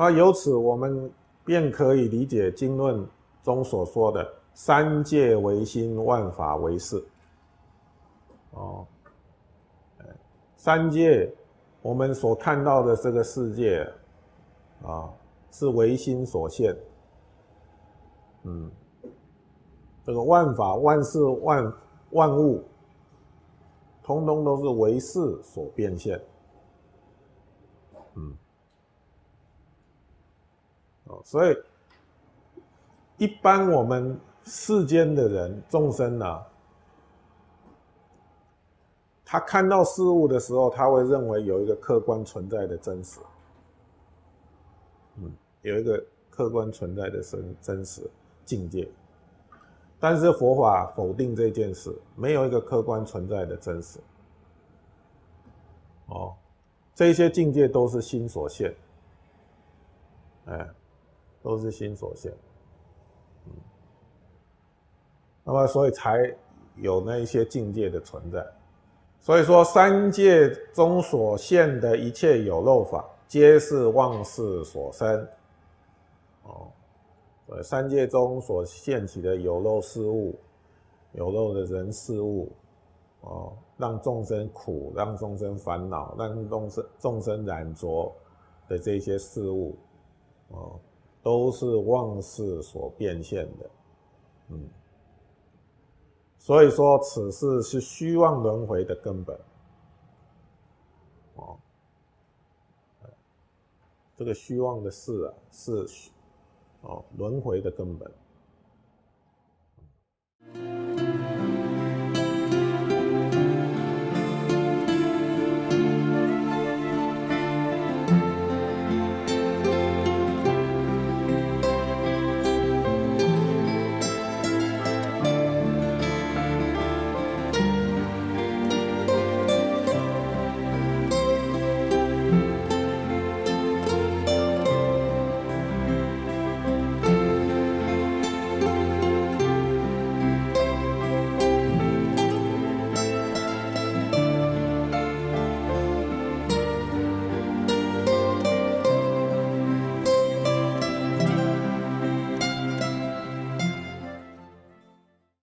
啊，由此我们便可以理解经论中所说的“三界唯心，万法唯识”。哦，三界，我们所看到的这个世界，啊，是唯心所现。嗯，这个万法、万事、万万物，通通都是唯识所变现。嗯，所以一般我们世间的人众生呢。他看到事物的时候，他会认为有一个客观存在的真实，嗯，有一个客观存在的真真实境界。但是佛法否定这件事，没有一个客观存在的真实。哦，这些境界都是心所现，哎，都是心所现。嗯，那么所以才有那一些境界的存在。所以说，三界中所现的一切有漏法，皆是妄事所生。哦，呃，三界中所现起的有漏事物、有漏的人事物，哦，让众生苦、让众生烦恼、让众生众生染着的这些事物，哦，都是妄事所变现的。嗯。所以说，此事是虚妄轮回的根本。哦，这个虚妄的事啊，是哦轮回的根本。